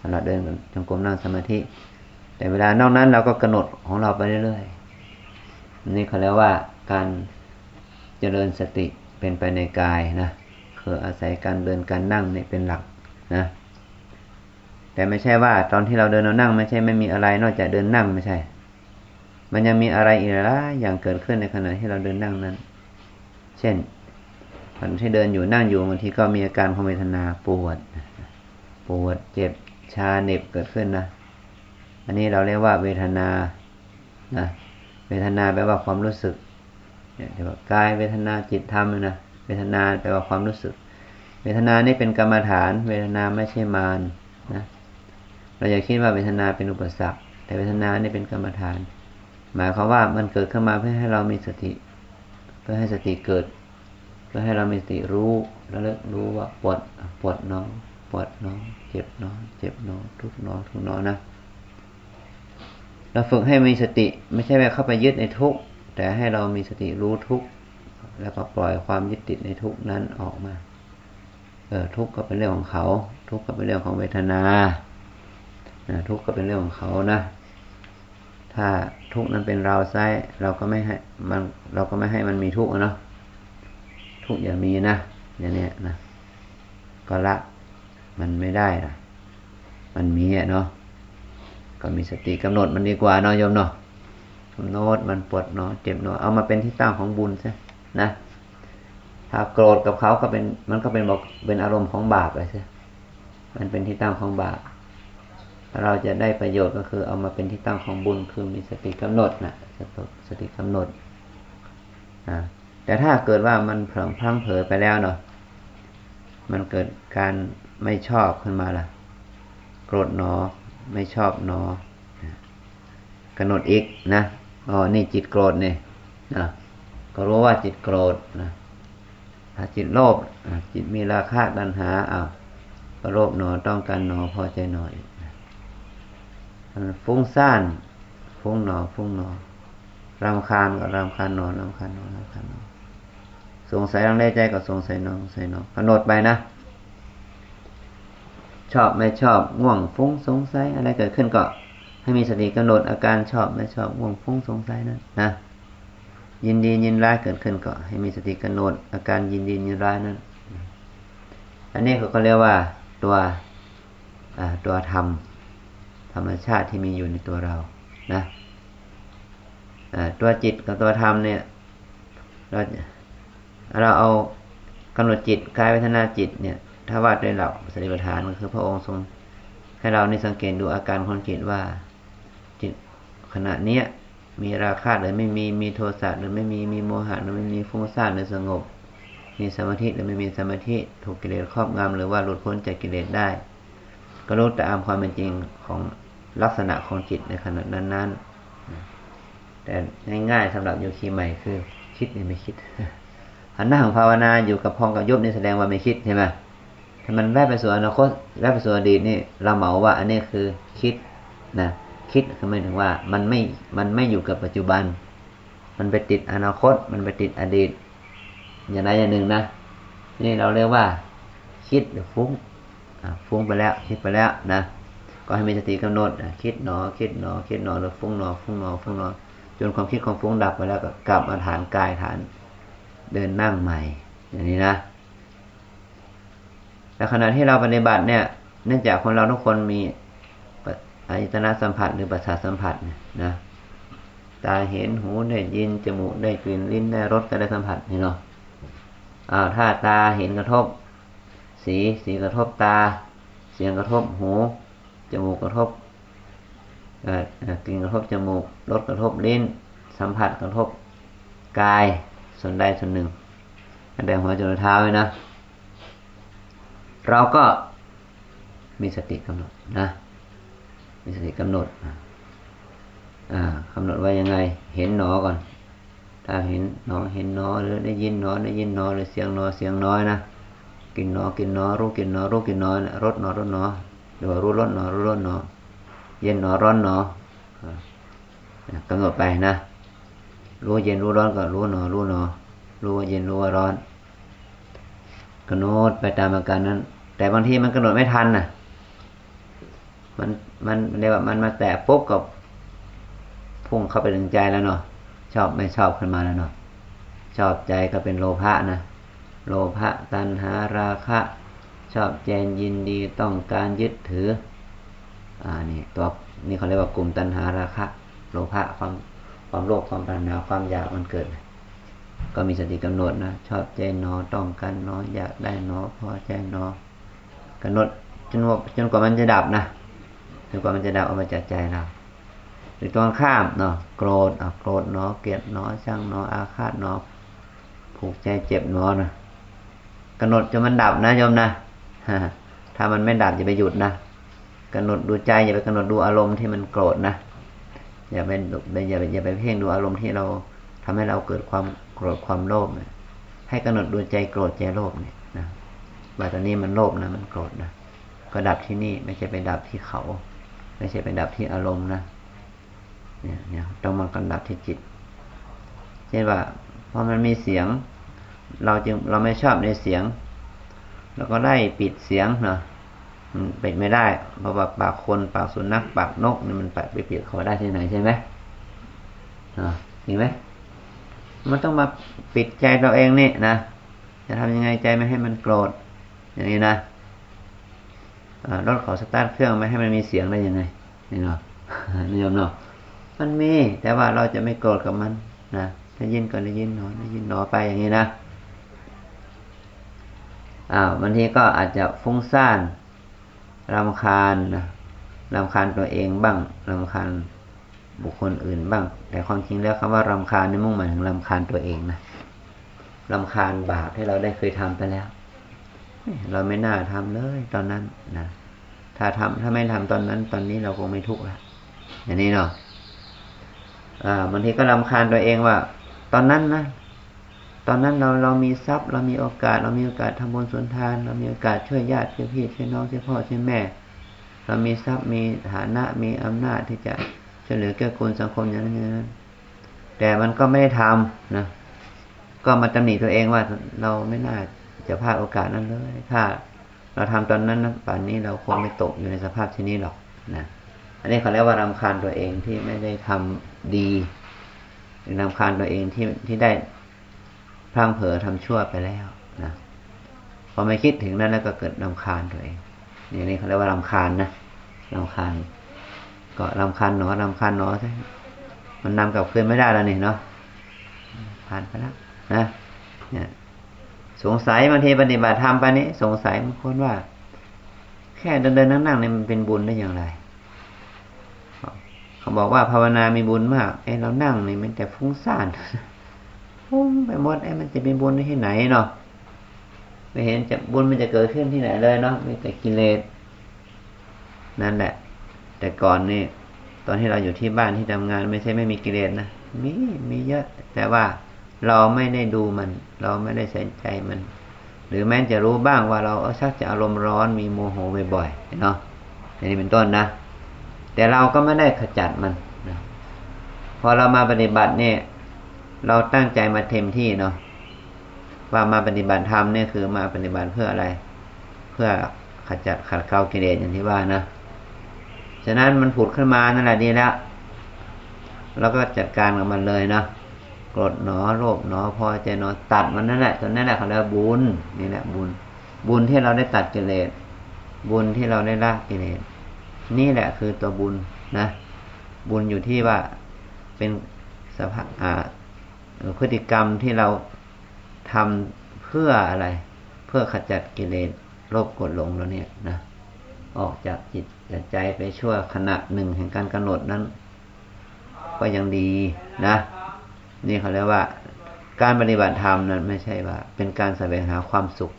สำหรับเดินจงกรมนั่งสมาธิ แต่เวลานอกนั้นเราก็กำหนดของเราไปเรื่อยๆ นี่เขาเรียกว่าการเจริญสติเป็นไปในกายนะคืออาศัยการเดินการนั่งเนี่ยเป็นหลักนะแต่ไม่ใช่ว่าตอนที่เราเดินเรานั่ง ไม่ใช่ไม่มีอะไรนอกจากเดินนั่งไม่ใช่ มันยังมีอะไรอีกหลายอย่างเกิดขึ้นในขณะที่เราเดินนั่งนั้น เช่นตอนที่เดินอยู่นั่งอยู่บางทีก็มีอาการของเวทนาปวด ปวดเจ็บชาเหน็บเกิดขึ้นนะ อันนี้เราเรียกว่าเวทนานะ เวทนาแปลว่าความรู้สึกเนี่ยเรียกว่ากายเวทนาจิตธรรมนะเวทนาแปลว่าความรู้สึก เวทนานี่เป็นกรรมฐาน เวทนาไม่ใช่มารนะเราอย่าคิดว่าเวทนาเป็นอุปสรรค แต่เวทนานี่เป็นกรรมฐาน หมายความว่ามันเกิดขึ้นมาเพื่อให้เรามีสติ เพื่อให้สติเกิด เพื่อให้เรามีสติรู้แล้วรู้ว่าปวดปวดน้องปวดน้องเจ็บน้องเจ็บน้องทุกน้องทุกน้องนะ เราฝึกให้มีสติ ไม่ใช่ว่าเข้าไปยึดในทุก แต่ให้เรามีสติรู้ทุก แล้วก็ปล่อยความยึดติดในทุกนั้นออกมา เออทุกก็เป็นเรื่องของเขา ทุกก็เป็นเรื่องของเวทนาทุกก็เป็นเรื่องของเขานะ ถ้าทุกนั้นเป็นเราไซเราก็ไม่ให้มันเราก็ไม่ให้มันมีทุกเนาะทุกอย่ามีนะอย่างนี้นะก็ละมันไม่ได้นะมันมีอะเนาะ ก็มีสติกำหนดมันดีกว่าเนาะโยมเนาะกำหนดมันปวดเนาะเจ็บเนาะเอามาเป็นที่ตั้งของบุญใช่นะ ถ้าโกรธกับเขาก็เป็นมันก็เป็นบอกเป็นอารมณ์ของบาปไปใช่มันเป็นที่ตั้งของบาปเราจะได้ประโยชน์ก็คือเอามาเป็นที่ตั้งของบุญคือมีสติกำหนดนะสติกำหนดนะแต่ถ้าเกิดว่ามันเผลอพลั้งเผลอไปแล้วเนาะมันเกิดการไม่ชอบขึ้นมาล่ะ โกรธหนอ ไม่ชอบหนอกำหนดอีกนะอ๋อนี่จิตโกรธเนี่ยนะก็รู้ว่าจิตโกรธนะถ้าจิตโลภจิตมีราคะดันหาอ้าวก็โลภหนอต้องการหนอพอใจหน่อยฟุ้งซ่านฟุ้งหนอฟุ้งหนอรำคาญก็รำคาญหนอรำคาญหนอรำคาญหนอสงสัยรังเลใจก็สงสัยหนอสงสัยหนอกำหนดไปนะ ชอบไม่ชอบง่วงฟุ้งสงสัยอะไรเกิดขึ้นก็ ให้มีสติกำหนดอาการชอบไม่ชอบง่วงฟุ้งสงสัยนั้นนะยินดียินร้ายเกิดขึ้นก็ ให้มีสติกำหนดอาการยินดียินร้ายนั้น อันนี้เขาก็เรียกว่าตัวตัวธรรมธรรมชาติที่มีอยู่ในตัวเรานะตัวจิตกับตัวธรรมเนี่ย เราเราเอากำหนดจิตกายเวทนาจิตเนี่ย ถ้าว่าด้วยหลักสติปัฏฐานก็คือพระองค์ทรงให้เราในสังเกตดูอาการของจิตว่า จิตขณะเนี้ยมีราคะหรือไม่มีมีโทสะหรือไม่มีมีโมหะหรือไม่มีฟุ้งซ่านหรือสงบ มีสมาธิหรือไม่มีสมาธิถูกกิเลสครอบงำหรือว่าหลุดพ้นจากกิเลสได้ ก็รู้ตามความเป็นจริงของลักษณะของจิตในขณะนั้นๆแต่ง่ายๆสำหรับโยคีใหม่คือ คิดนี่ไม่คิดหันหน้าของภาวนาอยู่กับพองกับยุบนี่แสดงว่าไม่คิดใช่ไหม มันแวบไปสู่อนาคตแวบไปสู่อดีตนี่เราเหมาว่า อันนี้คือคิดนะคิดคือหมายถึงว่ามันไม่มันไม่อยู่กับปัจจุบัน มันไปติดอนาคต มันไปติดอดีต อย่างใดอย่างหนึ่งนะนี่เราเรียกว่า คิดฟุ้งฟุ้งไปแล้ว คิดไปแล้วนะก็ให้มีสติกำหนดคิดหนอ คิดหนอ คิดหนอแล้วฟุ้งหนอฟุ้งหนอฟุ้งหนอจนความคิดของฟุ้งดับไปแล้วก็กลับมาฐานกายฐานเดินนั่งใหม่ อย่างนี้นะ แต่ขณะที่เราปฏิบัติเนี่ย เนื่องจากคนเราทุกคนมีอายตนะสัมผัสหรือประสาทสัมผัสนะตาเห็นหูได้ยินจมูกได้กลิ่นลิ้นได้รสก็ได้สัมผัสนี่เนาะอ้าวถ้าตาเห็นกระทบ สีสีกระทบตา เสียงกระทบหูจมูกกระทบกลิ่นกระทบจมูกรสกระทบลิ้น สัมผัสกระทบกายส่วนใดส่วนหนึ่งอันใดหัวจนเท้าเลยนะ เราก็มีสติกำหนดนะ มีสติกำหนดอ่ากำหนดว่ายังไง เห็นหนอก่อน ถ้าเห็นหนอเห็นหนอหรือได้ยินหนอได้ยินหนอหรือเสียงหนอเสียงน้อยนะ กินหนอกินหนอรู้กินหนอรู้กินหนอรสหนอรสหนอหรือว่ารู้รสหนอรู้รสหนอ เย็นหนอร้อนหนอกำหนดไปนะ รู้เย็นรู้ร้อนก็รู้หนอรู้หนอ รู้ว่าเย็นรู้ว่าร้อน กำหนดไปตามอาการนั้น แต่บางทีมันกำหนดไม่ทันน่ะ มันมันเรียกว่ามันมาแตะปุ๊บกับพุ่งเข้าไปถึงใจแล้วเนาะชอบไม่ชอบขึ้นมาแล้วเนาะชอบใจก็เป็นโลภะนะโลภะตัณหาราคะ ชอบแจนยินดีต้องการยึดถือ อ่านี่ตัวนี่เขาเรียกว่ากลุ่มตัณหาราคะ โลภะความความโลภความปรารถนาความอยากมันเกิด ก็มีสติกำหนดนะ ชอบใจหนอต้องการหนออยากได้หนอพอใจหนอกำหนดจนว่าจนกว่ามันจะดับนะจนกว่ามันจะดับออกมาจากใจเราหรือตรงข้ามเนาะโกรธอะโกรธเนาะเกลียดเนาะช่างเนาะอาฆาตเนาะผูกใจเจ็บเนาะนะกำหนดจนมันดับนะโยมนะถ้ามันไม่ดับอย่าไปหยุดนะกำหนดดูใจอย่าไปกำหนดดูอารมณ์ที่มันโกรธนะอย่าไปอย่าไปอย่าไปเพ่งดูอารมณ์ที่เราทำให้เราเกิดความ โกรธความโลภนะให้กำหนดดูใจโกรธใจโลภเนี่ยนะว่าตอนนี้มันโลภนะมันโกรธนะก็ดับที่นี่ไม่ใช่ไปดับที่เขา ไม่ใช่ไปดับที่อารมณ์นะเนี่ยเนี่ยต้องมากันดับที่จิตเช่นว่าพอมันมีเสียง เราจึงเราไม่ชอบในเสียง แล้วก็ไล่ปิดเสียงเนาะมันปิดไม่ได้เพราะว่าปากคนปากสุนัขปากนกนี่มันไปไปปิดเขาได้ที่ไหนใช่ไหมอ่าเห็นไหม มันต้องมาปิดใจเราเองนี่นะจะทำยังไงใจไม่ให้มันโกรธอย่างนี้นะรถขาสตาร์ทเครื่องไม่ให้มันมีเสียงได้ยังไงนี่เนาะนิยมเนาะมันมีแต่ว่าเราจะไม่โกรธกับมันนะได้ยินก็ได้ยินหนอได้ยินหนอไปอย่างนี้นะอ้าวบางทีก็อาจจะฟุ้งซ่านรำคาญนะรำคาญตัวเองบ้างรำคาญ บุคคลอื่นบ้าง แต่ความจริงแล้วคำว่ารำคาญนี่มุ่งหมายถึงรำคาญตัวเองนะรำคาญบาปที่เราได้เคยทำไปแล้ว เราไม่น่าทำเลยตอนนั้นนะถ้าทำถ้าไม่ทำตอนนั้น ตอนนี้เราคงไม่ทุกข์ละอย่างนี้เนาะอ่าบางทีก็รำคาญตัวเองว่า ตอนนั้นนะตอนนั้นเราเรามีทรัพย์ เรามีโอกาส เรามีโอกาสทำบุญสุนทาน เรามีโอกาสช่วยญาติช่วยพี่ช่วยน้องช่วยพ่อช่วยแม่ เรามีทรัพย์มีฐานะมีอำนาจที่จะ ช่วยเหลือเกื้อกูลสังคมอย่างนั้นอย่างนั้นแต่มันก็ไม่ได้ทำนะก็มาตำหนิตัวเองว่าเราไม่น่าจะพลาดโอกาสนั้นเลย ถ้าเราทำตอนนั้นป่านนี้เราคงไม่ตกอยู่ในสภาพที่นี้หรอกนะอันนี้เขาเรียกว่ารำคาญตัวเองที่ไม่ได้ทำดีหรือรำคาญตัวเองที่ที่ได้พลังเผลอทำชั่วไปแล้วนะพอไม่คิดถึงนั้นแล้วก็เกิดรำคาญตัวเองนี่นี่เขาเรียกว่ารำคาญนะรำคาญ ก็รำคาญหนอรำคาญหนอใช่มันนำกลับคืนไม่ได้แล้วนี่เนาะผ่านไปแล้วนะเนี่ยสงสัยบางทีปฏิบัติธรรมไปนี้สงสัยบางคนว่า แค่เดินเดินนั่งนั่งเนี่ยมันเป็นบุญได้อย่างไร เขาบอกว่าภาวนามีบุญมากไอ้เรานั่งนี่มันแต่ฟุ้งซ่านฟุ้งไปหมดไอ้มันจะเป็นบุญได้ที่ไหนเนาะไม่เห็นจะบุญมันจะเกิดขึ้นที่ไหนเลยเนาะมีแต่กิเลสนั่นแหละ แต่ก่อนนี่ตอนที่เราอยู่ที่บ้านที่ทำงานไม่ใช่ไม่มีกิเลสนะมีมีเยอะ แต่ว่าเราไม่ได้ดูมัน เราไม่ได้ใส่ใจมัน หรือแม้จะรู้บ้างว่าเราเออชักจะอารมณ์ร้อนมีโมโหบ่อยๆเนาะอย่นี้เป็นต้นนะ แต่เราก็ไม่ได้ขจัดมันนะพอเรามาปฏิบัติเนี่ย เราตั้งใจมาเต็มที่เนาะว่ามาปฏิบัติธรรมเนี่ยคือมาปฏิบัติเพื่ออะไร เพื่อขจัดขัดเกลากิเลสอย่างที่ว่านะ ฉะนั้นมันผุดขึ้นมานั่นแหละดีแล้วแล้วก็จัดการกับมันเลยนะโกรธหนอโลภหนอพอใจหนอตัดมันนั่นแหละตอนนั้นแหละเขาเรียกบุญนี่แหละบุญ บุญที่เราได้ตัดกิเลสบุญที่เราได้ละกิเลสนี่แหละคือตัวบุญนะ บุญอยู่ที่ว่าเป็นสภาพพฤติกรรมที่เราทำเพื่ออะไร เพื่อขจัดกิเลสโลภกดหลงแล้วเนี่ยนะ ออกจากจิตจากใจไปชั่วขณะหนึ่งแห่งการกำหนดนั้น ก็ยังดีนะ นี่เขาเรียกว่า การปฏิบัติธรรมนั้นไม่ใช่ว่า เป็นการแสวงหาความสุข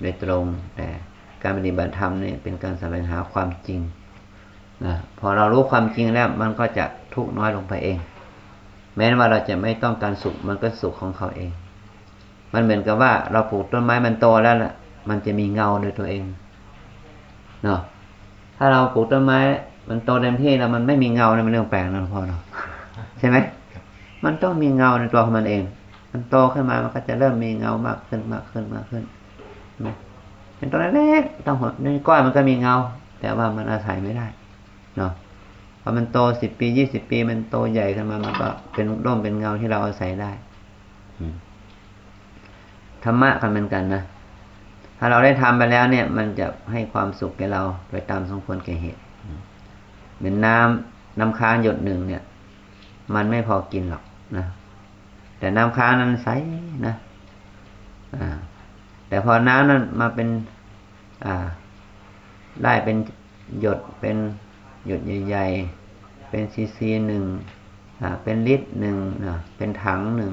โดยตรง แต่การปฏิบัติธรรมนี่เป็นการแสวงหาความจริงนะพอเรารู้ความจริงแล้วมันก็จะทุกข์น้อยลงไปเอง แม้ว่าเราจะไม่ต้องการสุขมันก็สุขของเขาเอง มันเหมือนกับว่าเราปลูกต้นไม้มันโตแล้วล่ะ มันจะมีเงาโดยตัวเอง เนาะถ้าเราปลูกต้นไม้ มันโตเต็มที่แล้วมันไม่มีเงาเนี่ยมันเรื่องแปลกนะพ่อเนาะใช่ไหมมันต้องมีเงาในตัวของมันเอง มันโตขึ้นมามันก็จะเริ่มมีเงามากขึ้นมากขึ้นมากขึ้นนะเป็นตัวเล็กๆต้องหัวในก้อนมันก็มีเงา แต่ว่ามันอาศัยไม่ได้เนาะพอมันโตสิบปียี่สิบปี มันโตใหญ่ขึ้นมามันก็เป็นร่มเป็นเงาที่เราอาศัยได้ธรรมะกันเหมือนกันนะ ถ้าเราได้ทำไปแล้วเนี่ย มันจะให้ความสุขแก่เราไปตามสมควรแก่เหตุ เหมือนน้ำน้ำค้างหยดหนึ่งเนี่ย มันไม่พอกินหรอกนะแต่น้ำค้างนั้นใสนะอ่าแต่พอน้ำนั้นมาเป็น อ่า ได้เป็นหยดเป็นหยดใหญ่ ๆ เป็นซีซีหนึ่งเป็นลิตรหนึ่งเป็นถังหนึ่ง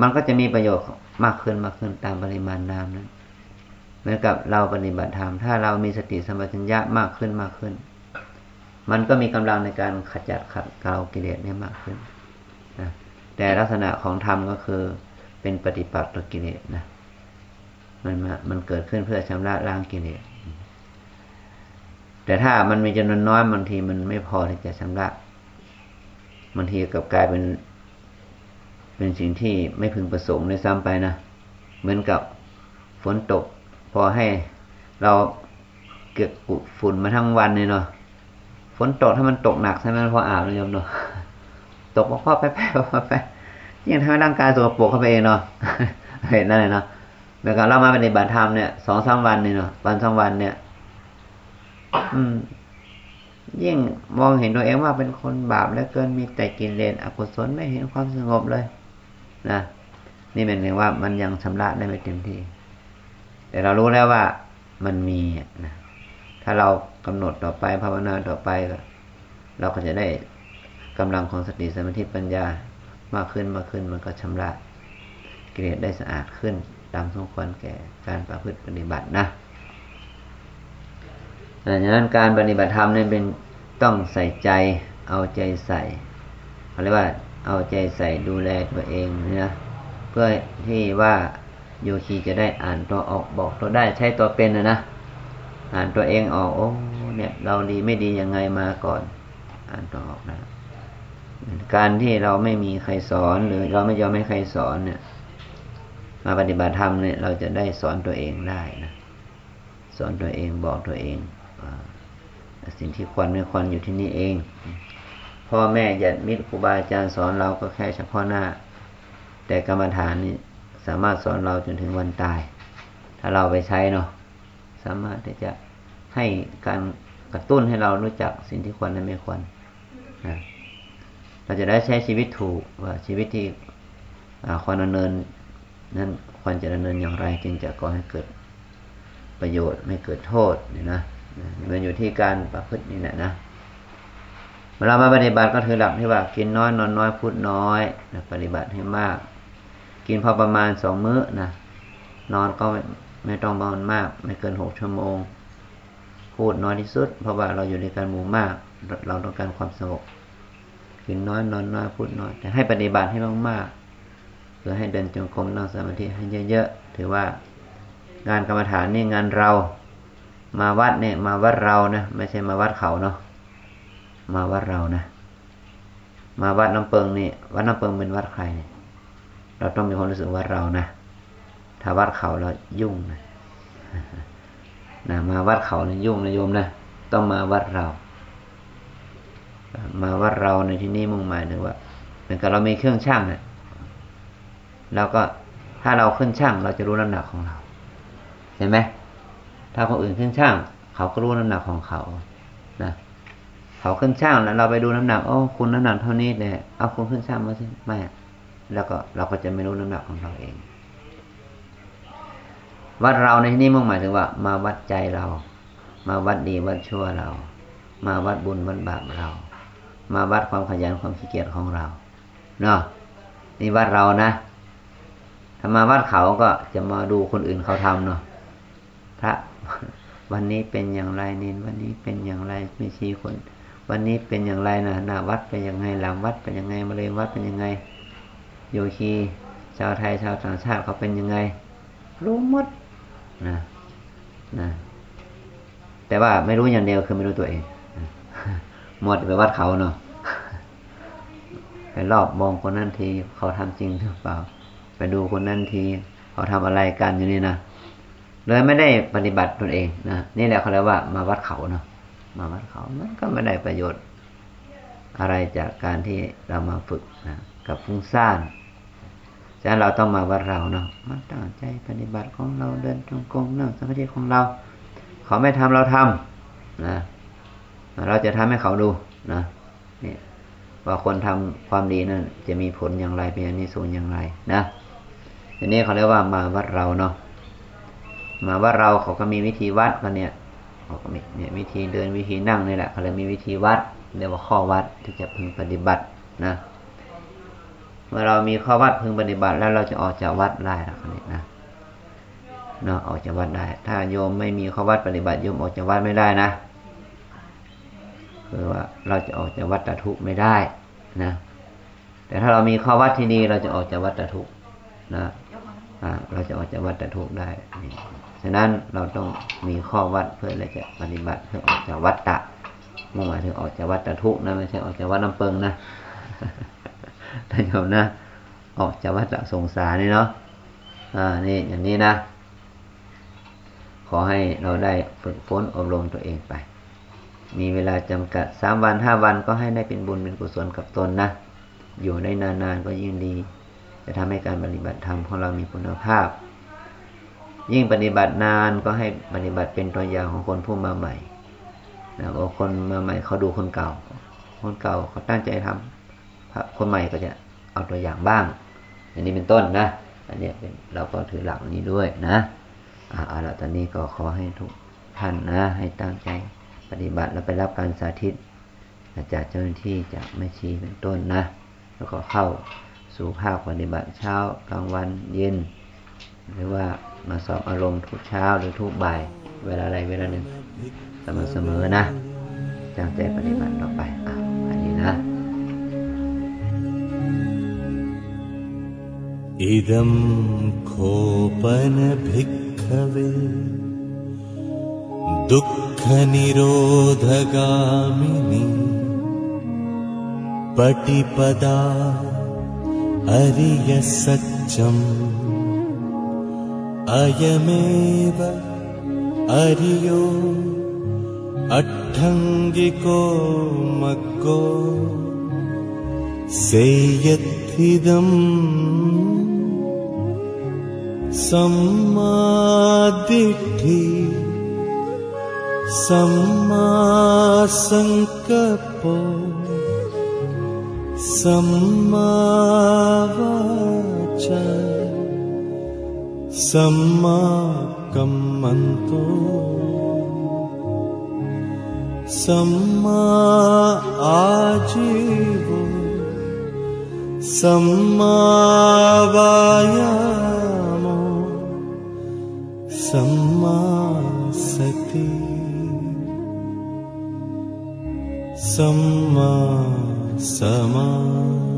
มันก็จะมีประโยชน์มากขึ้นมากขึ้นตามปริมาณน้ำนั้นเหมือนกับเราปฏิบัติธรรมถ้าเรามีสติสัมปชัญญะมากขึ้นมากขึ้น มันก็มีกำลังในการขจัดขัดเกลากิเลสได้มากขึ้นนะแต่ลักษณะของธรรมก็คือเป็นปฏิปักษ์ต่อกิเลสนะมันมามันเกิดขึ้นเพื่อชำระล้างกิเลสแต่ถ้ามันมีจำนวนน้อยบางทีมันไม่พอที่จะชำระบางทีกับกลายเป็น เป็นสิ่งที่ไม่พึงประสงค์ในซ้ำไปนะเหมือนกับฝนตก พอให้เราเกิดกุฝุ่นมาทั้งวันเลยเนาะฝนตกถ้ามันตกหนักใช่ไหมพออาบเลยโยมเนาะตกพ่อแป๊ะแป๊ะแป๊ะยิ่งทำให้ร่างกายสกปรกเข้าไปเองเนาะเห็นนั่นเลยเนาะเมื่อเรามาปฏิบัติธรรมเนี่ยสองสามวันเนี่ยเนาะวันสองวันเนี่ย อืม ยิ่งมองเห็นตัวเองว่าเป็นคนบาปแล้วเกินมีแต่กินเลนอกุศลไม่เห็นความสงบเลย นะนี่เป็นเรื่องว่ามันยังชำระได้ไม่เต็มที่ แต่เรารู้แล้วว่ามันมีนะถ้าเรากำหนดต่อไปภาวนาต่อไปก็เราก็จะได้กำลังของสติสมาธิปัญญามากขึ้นมากขึ้นมันก็ชำระกิเลสได้สะอาดขึ้นตามสมควรแก่การประพฤติปฏิบัตินะดังนั้นการปฏิบัติธรรมนี่เป็นต้องใส่ใจเอาใจใส่เขาเรียกว่า เอาใจใส่ดูแลตัวเองนะเพื่อที่ว่าโยคีจะได้อ่านตัวออกบอกตัวได้ใช้ตัวเป็นนะนะอ่านตัวเองออกโอ้เนี่ยเราดีไม่ดียังไงมาก่อน อ่านตัวออกนะ การที่เราไม่มีใครสอนหรือเราไม่ยอมให้ใครสอนเนี่ย มาปฏิบัติธรรมเนี่ยเราจะได้สอนตัวเองได้นะสอนตัวเองบอกตัวเองสิ่งที่ควรไม่ควรอยู่ที่นี่เอง พ่อแม่ญาติมิตรครูบาอาจารย์สอนเราก็แค่เฉพาะหน้า แต่กรรมฐานนี่สามารถสอนเราจนถึงวันตาย ถ้าเราไปใช้เนาะสามารถที่จะให้การกระตุ้นให้เรารู้จักสิ่งที่ควรและไม่ควรนะเราจะได้ใช้ชีวิตถูกว่าชีวิตที่ควรดำเนินนั้นควรจะดำเนินอย่างไร จึงจะก่อให้เกิดประโยชน์ไม่เกิดโทษนี่นะมันอยู่ที่การประพฤตินี่แหละนะ เวลามาปฏิบัติก็ถือหลักที่ว่ากินน้อยนอนน้อยพูดน้อยนะปฏิบัติให้มาก กินพอประมาณสองมื้อนะนอนก็ไม่ไม่ต้องนอนมาก ไม่เกินหกชั่วโมง พูดน้อยที่สุด เพราะว่าเราอยู่ในการหมู่มาก เราต้องการความสงบกินน้อยนอนน้อยพูดน้อยแต่ให้ปฏิบัติให้มากๆเพื่อให้เดินจงกรมนั่งสมาธิให้เยอะๆถือว่างานกรรมฐานนี่งานเรา มาวัดเนี่ยมาวัดเรานะไม่ใช่มาวัดเขาเนาะ มาวัดเรานะ มาวัดน้ำเปิงนี่วัดน้ำเปิงเป็นวัดใครเนี่ยเราต้องมีความรู้สึกว่าเรานะถ้าวัดเขาเรายุ่งนะนะมาวัดเขาเนี่ยยุ่งนะโยมนะต้องมาวัดเรา มาวัดเราในที่นี้มุ่งหมายถึงว่าเหมือนกับเรามีเครื่องช่างเนี่ยเราก็ถ้าเราขึ้นช่าง เราจะรู้น้ำหนักของเรา เห็นไหมถ้าคนอื่นขึ้นช่าง เขาก็รู้น้ำหนักของเขา เขาขึ้นช่างแล้วเราไปดูน้ำหนักโอ้คุณน้ำหนักเท่านี้เนี่ยเอาคุณขึ้นช่างมาสิไม่แล้วก็เราก็จะไม่รู้น้ำหนักของเราเอง วัดเราในที่นี้มุ่งหมายถึงว่า มาวัดใจเรา มาวัดดีวัดชั่วเรา มาวัดบุญวัดบาปเรา มาวัดความขยันความขี้เกียจของเราเนาะนี่วัดเรานะถ้ามาวัดเขาก็จะมาดูคนอื่นเขาทำเนาะพระวันนี้เป็นอย่างไรเนนวันนี้เป็นอย่างไรไม่ชีคน วันนี้เป็นอย่างไรนะหน้าวัดเป็นยังไงหลังวัดเป็นยังไงมะเร็งวัดเป็นยังไง โยคีชาวไทยชาวต่างชาติเขาเป็นยังไง รู้หมดนะนะแต่ว่าไม่รู้อย่างเดียวคือไม่รู้ตัวเองหมดไปวัดเขาเนาะไปรอบมองคนนั้นทีเขาทำจริงหรือเปล่า ไปดูคนนั้นทีเขาทำอะไรกันอยู่นี่นะเลยไม่ได้ปฏิบัติตนเองนะนี่แหละเขาเรียกว่ามาวัดเขาเนาะ มาวัดเขามันก็ไม่ได้ประโยชน์ อะไรจากการที่เรามาฝึกนะกับฟุ้งซ่านฉะนั้นเราต้องมาวัดเราเนาะมาตั้งใจปฏิบัติของเราเดินจงกรมนั่งสมาธิของเรา เขาไม่ทำเราทำนะเราจะทำให้เขาดูนะนี่ว่าคนทำความดีนั่นจะมีผลอย่างไรเป็นอนิสงส์อย่างไรนะทีนี้เขาเรียกว่ามาวัดเราเนาะมาวัดเราเขาก็มีวิธีวัดกันเนี่ย เขาก็มีเนี่ยวิธีเดินวิธีนั่งนี่แหละเขาเลยมีวิธีวัดเรียกว่าข้อวัดที่จะพึงปฏิบัตินะเมื่อเรามีข้อวัดพึงปฏิบัติ แล้วเราจะออกจากวัดได้ละคนนี้นะเนาะออกจากวัดได้ ถ้าโยมไม่มีข้อวัดปฏิบัติโยมออกจากวัดไม่ได้นะคือว่าเราจะออกจากวัดตทุกไม่ได้นะ แต่ถ้าเรามีข้อวัดที่ดีเราจะออกจากวัดตทุกนะอ่าเราจะออกจากวัดตทุกได้นี่ ฉะนั้นเราต้องมีข้อวัดเพื่อเราจะปฏิบัติเพื่อออกจากวัดตะมุ่งหมายถึงออกจากวัดตทุกนะไม่ใช่ออกจากวัดน้ำเปิงนะท่านโยมนะออกจากวัฏสงสารนี่เนาะอ่านี่อย่างนี้นะ ขอให้เราได้ฝึกฝนอบรมตัวเองไป มีเวลาจำกัดสามวันห้าวันก็ให้ได้เป็นบุญเป็นกุศลกับตนนะอยู่ได้นานๆก็ยิ่งดี จะทำให้การปฏิบัติธรรมของเรามีคุณภาพ ยิ่งปฏิบัตินานก็ให้ปฏิบัติเป็นตัวอย่างของคนผู้มาใหม่นะว่าคนมาใหม่เขาดูคนเก่า คนเก่าเขาตั้งใจทำคนใหม่ก็จะเอาตัวอย่างบ้างอันนี้เป็นต้นนะ อันนี้เป็นเราก็ถือหลักนี้ด้วยนะอ่าเอาละตอนนี้ก็ขอให้ทุกท่านนะ ให้ตั้งใจปฏิบัติแล้วไปรับการสาธิตจากเจ้าหน้าที่จากแม่ชีเป็นต้นนะ แล้วก็เข้าสู่ภาคปฏิบัติเช้ากลางวันเย็น หรือว่ามาสอบอารมณ์ทุกเช้าหรือทุกบ่าย เวลาใดเวลาหนึ่งสม่ำเสมอนะตั้งใจปฏิบัติต่อไปอ่ะอันนี้นะ इदं कोपनभिक्खवे दुःखनिरोधगामिनि पटिपदा अरियसच्चम् अयमेव अरियो अट्ठङ्गिको मग्गो सेयत्थिदम् सम्मादिष्ठि सम्मासङ्कपो सम्मावाच सम्माकम्मन्तो सम्मा आजीवो। सम्मावायामो सम्मा सति। सम्मा समा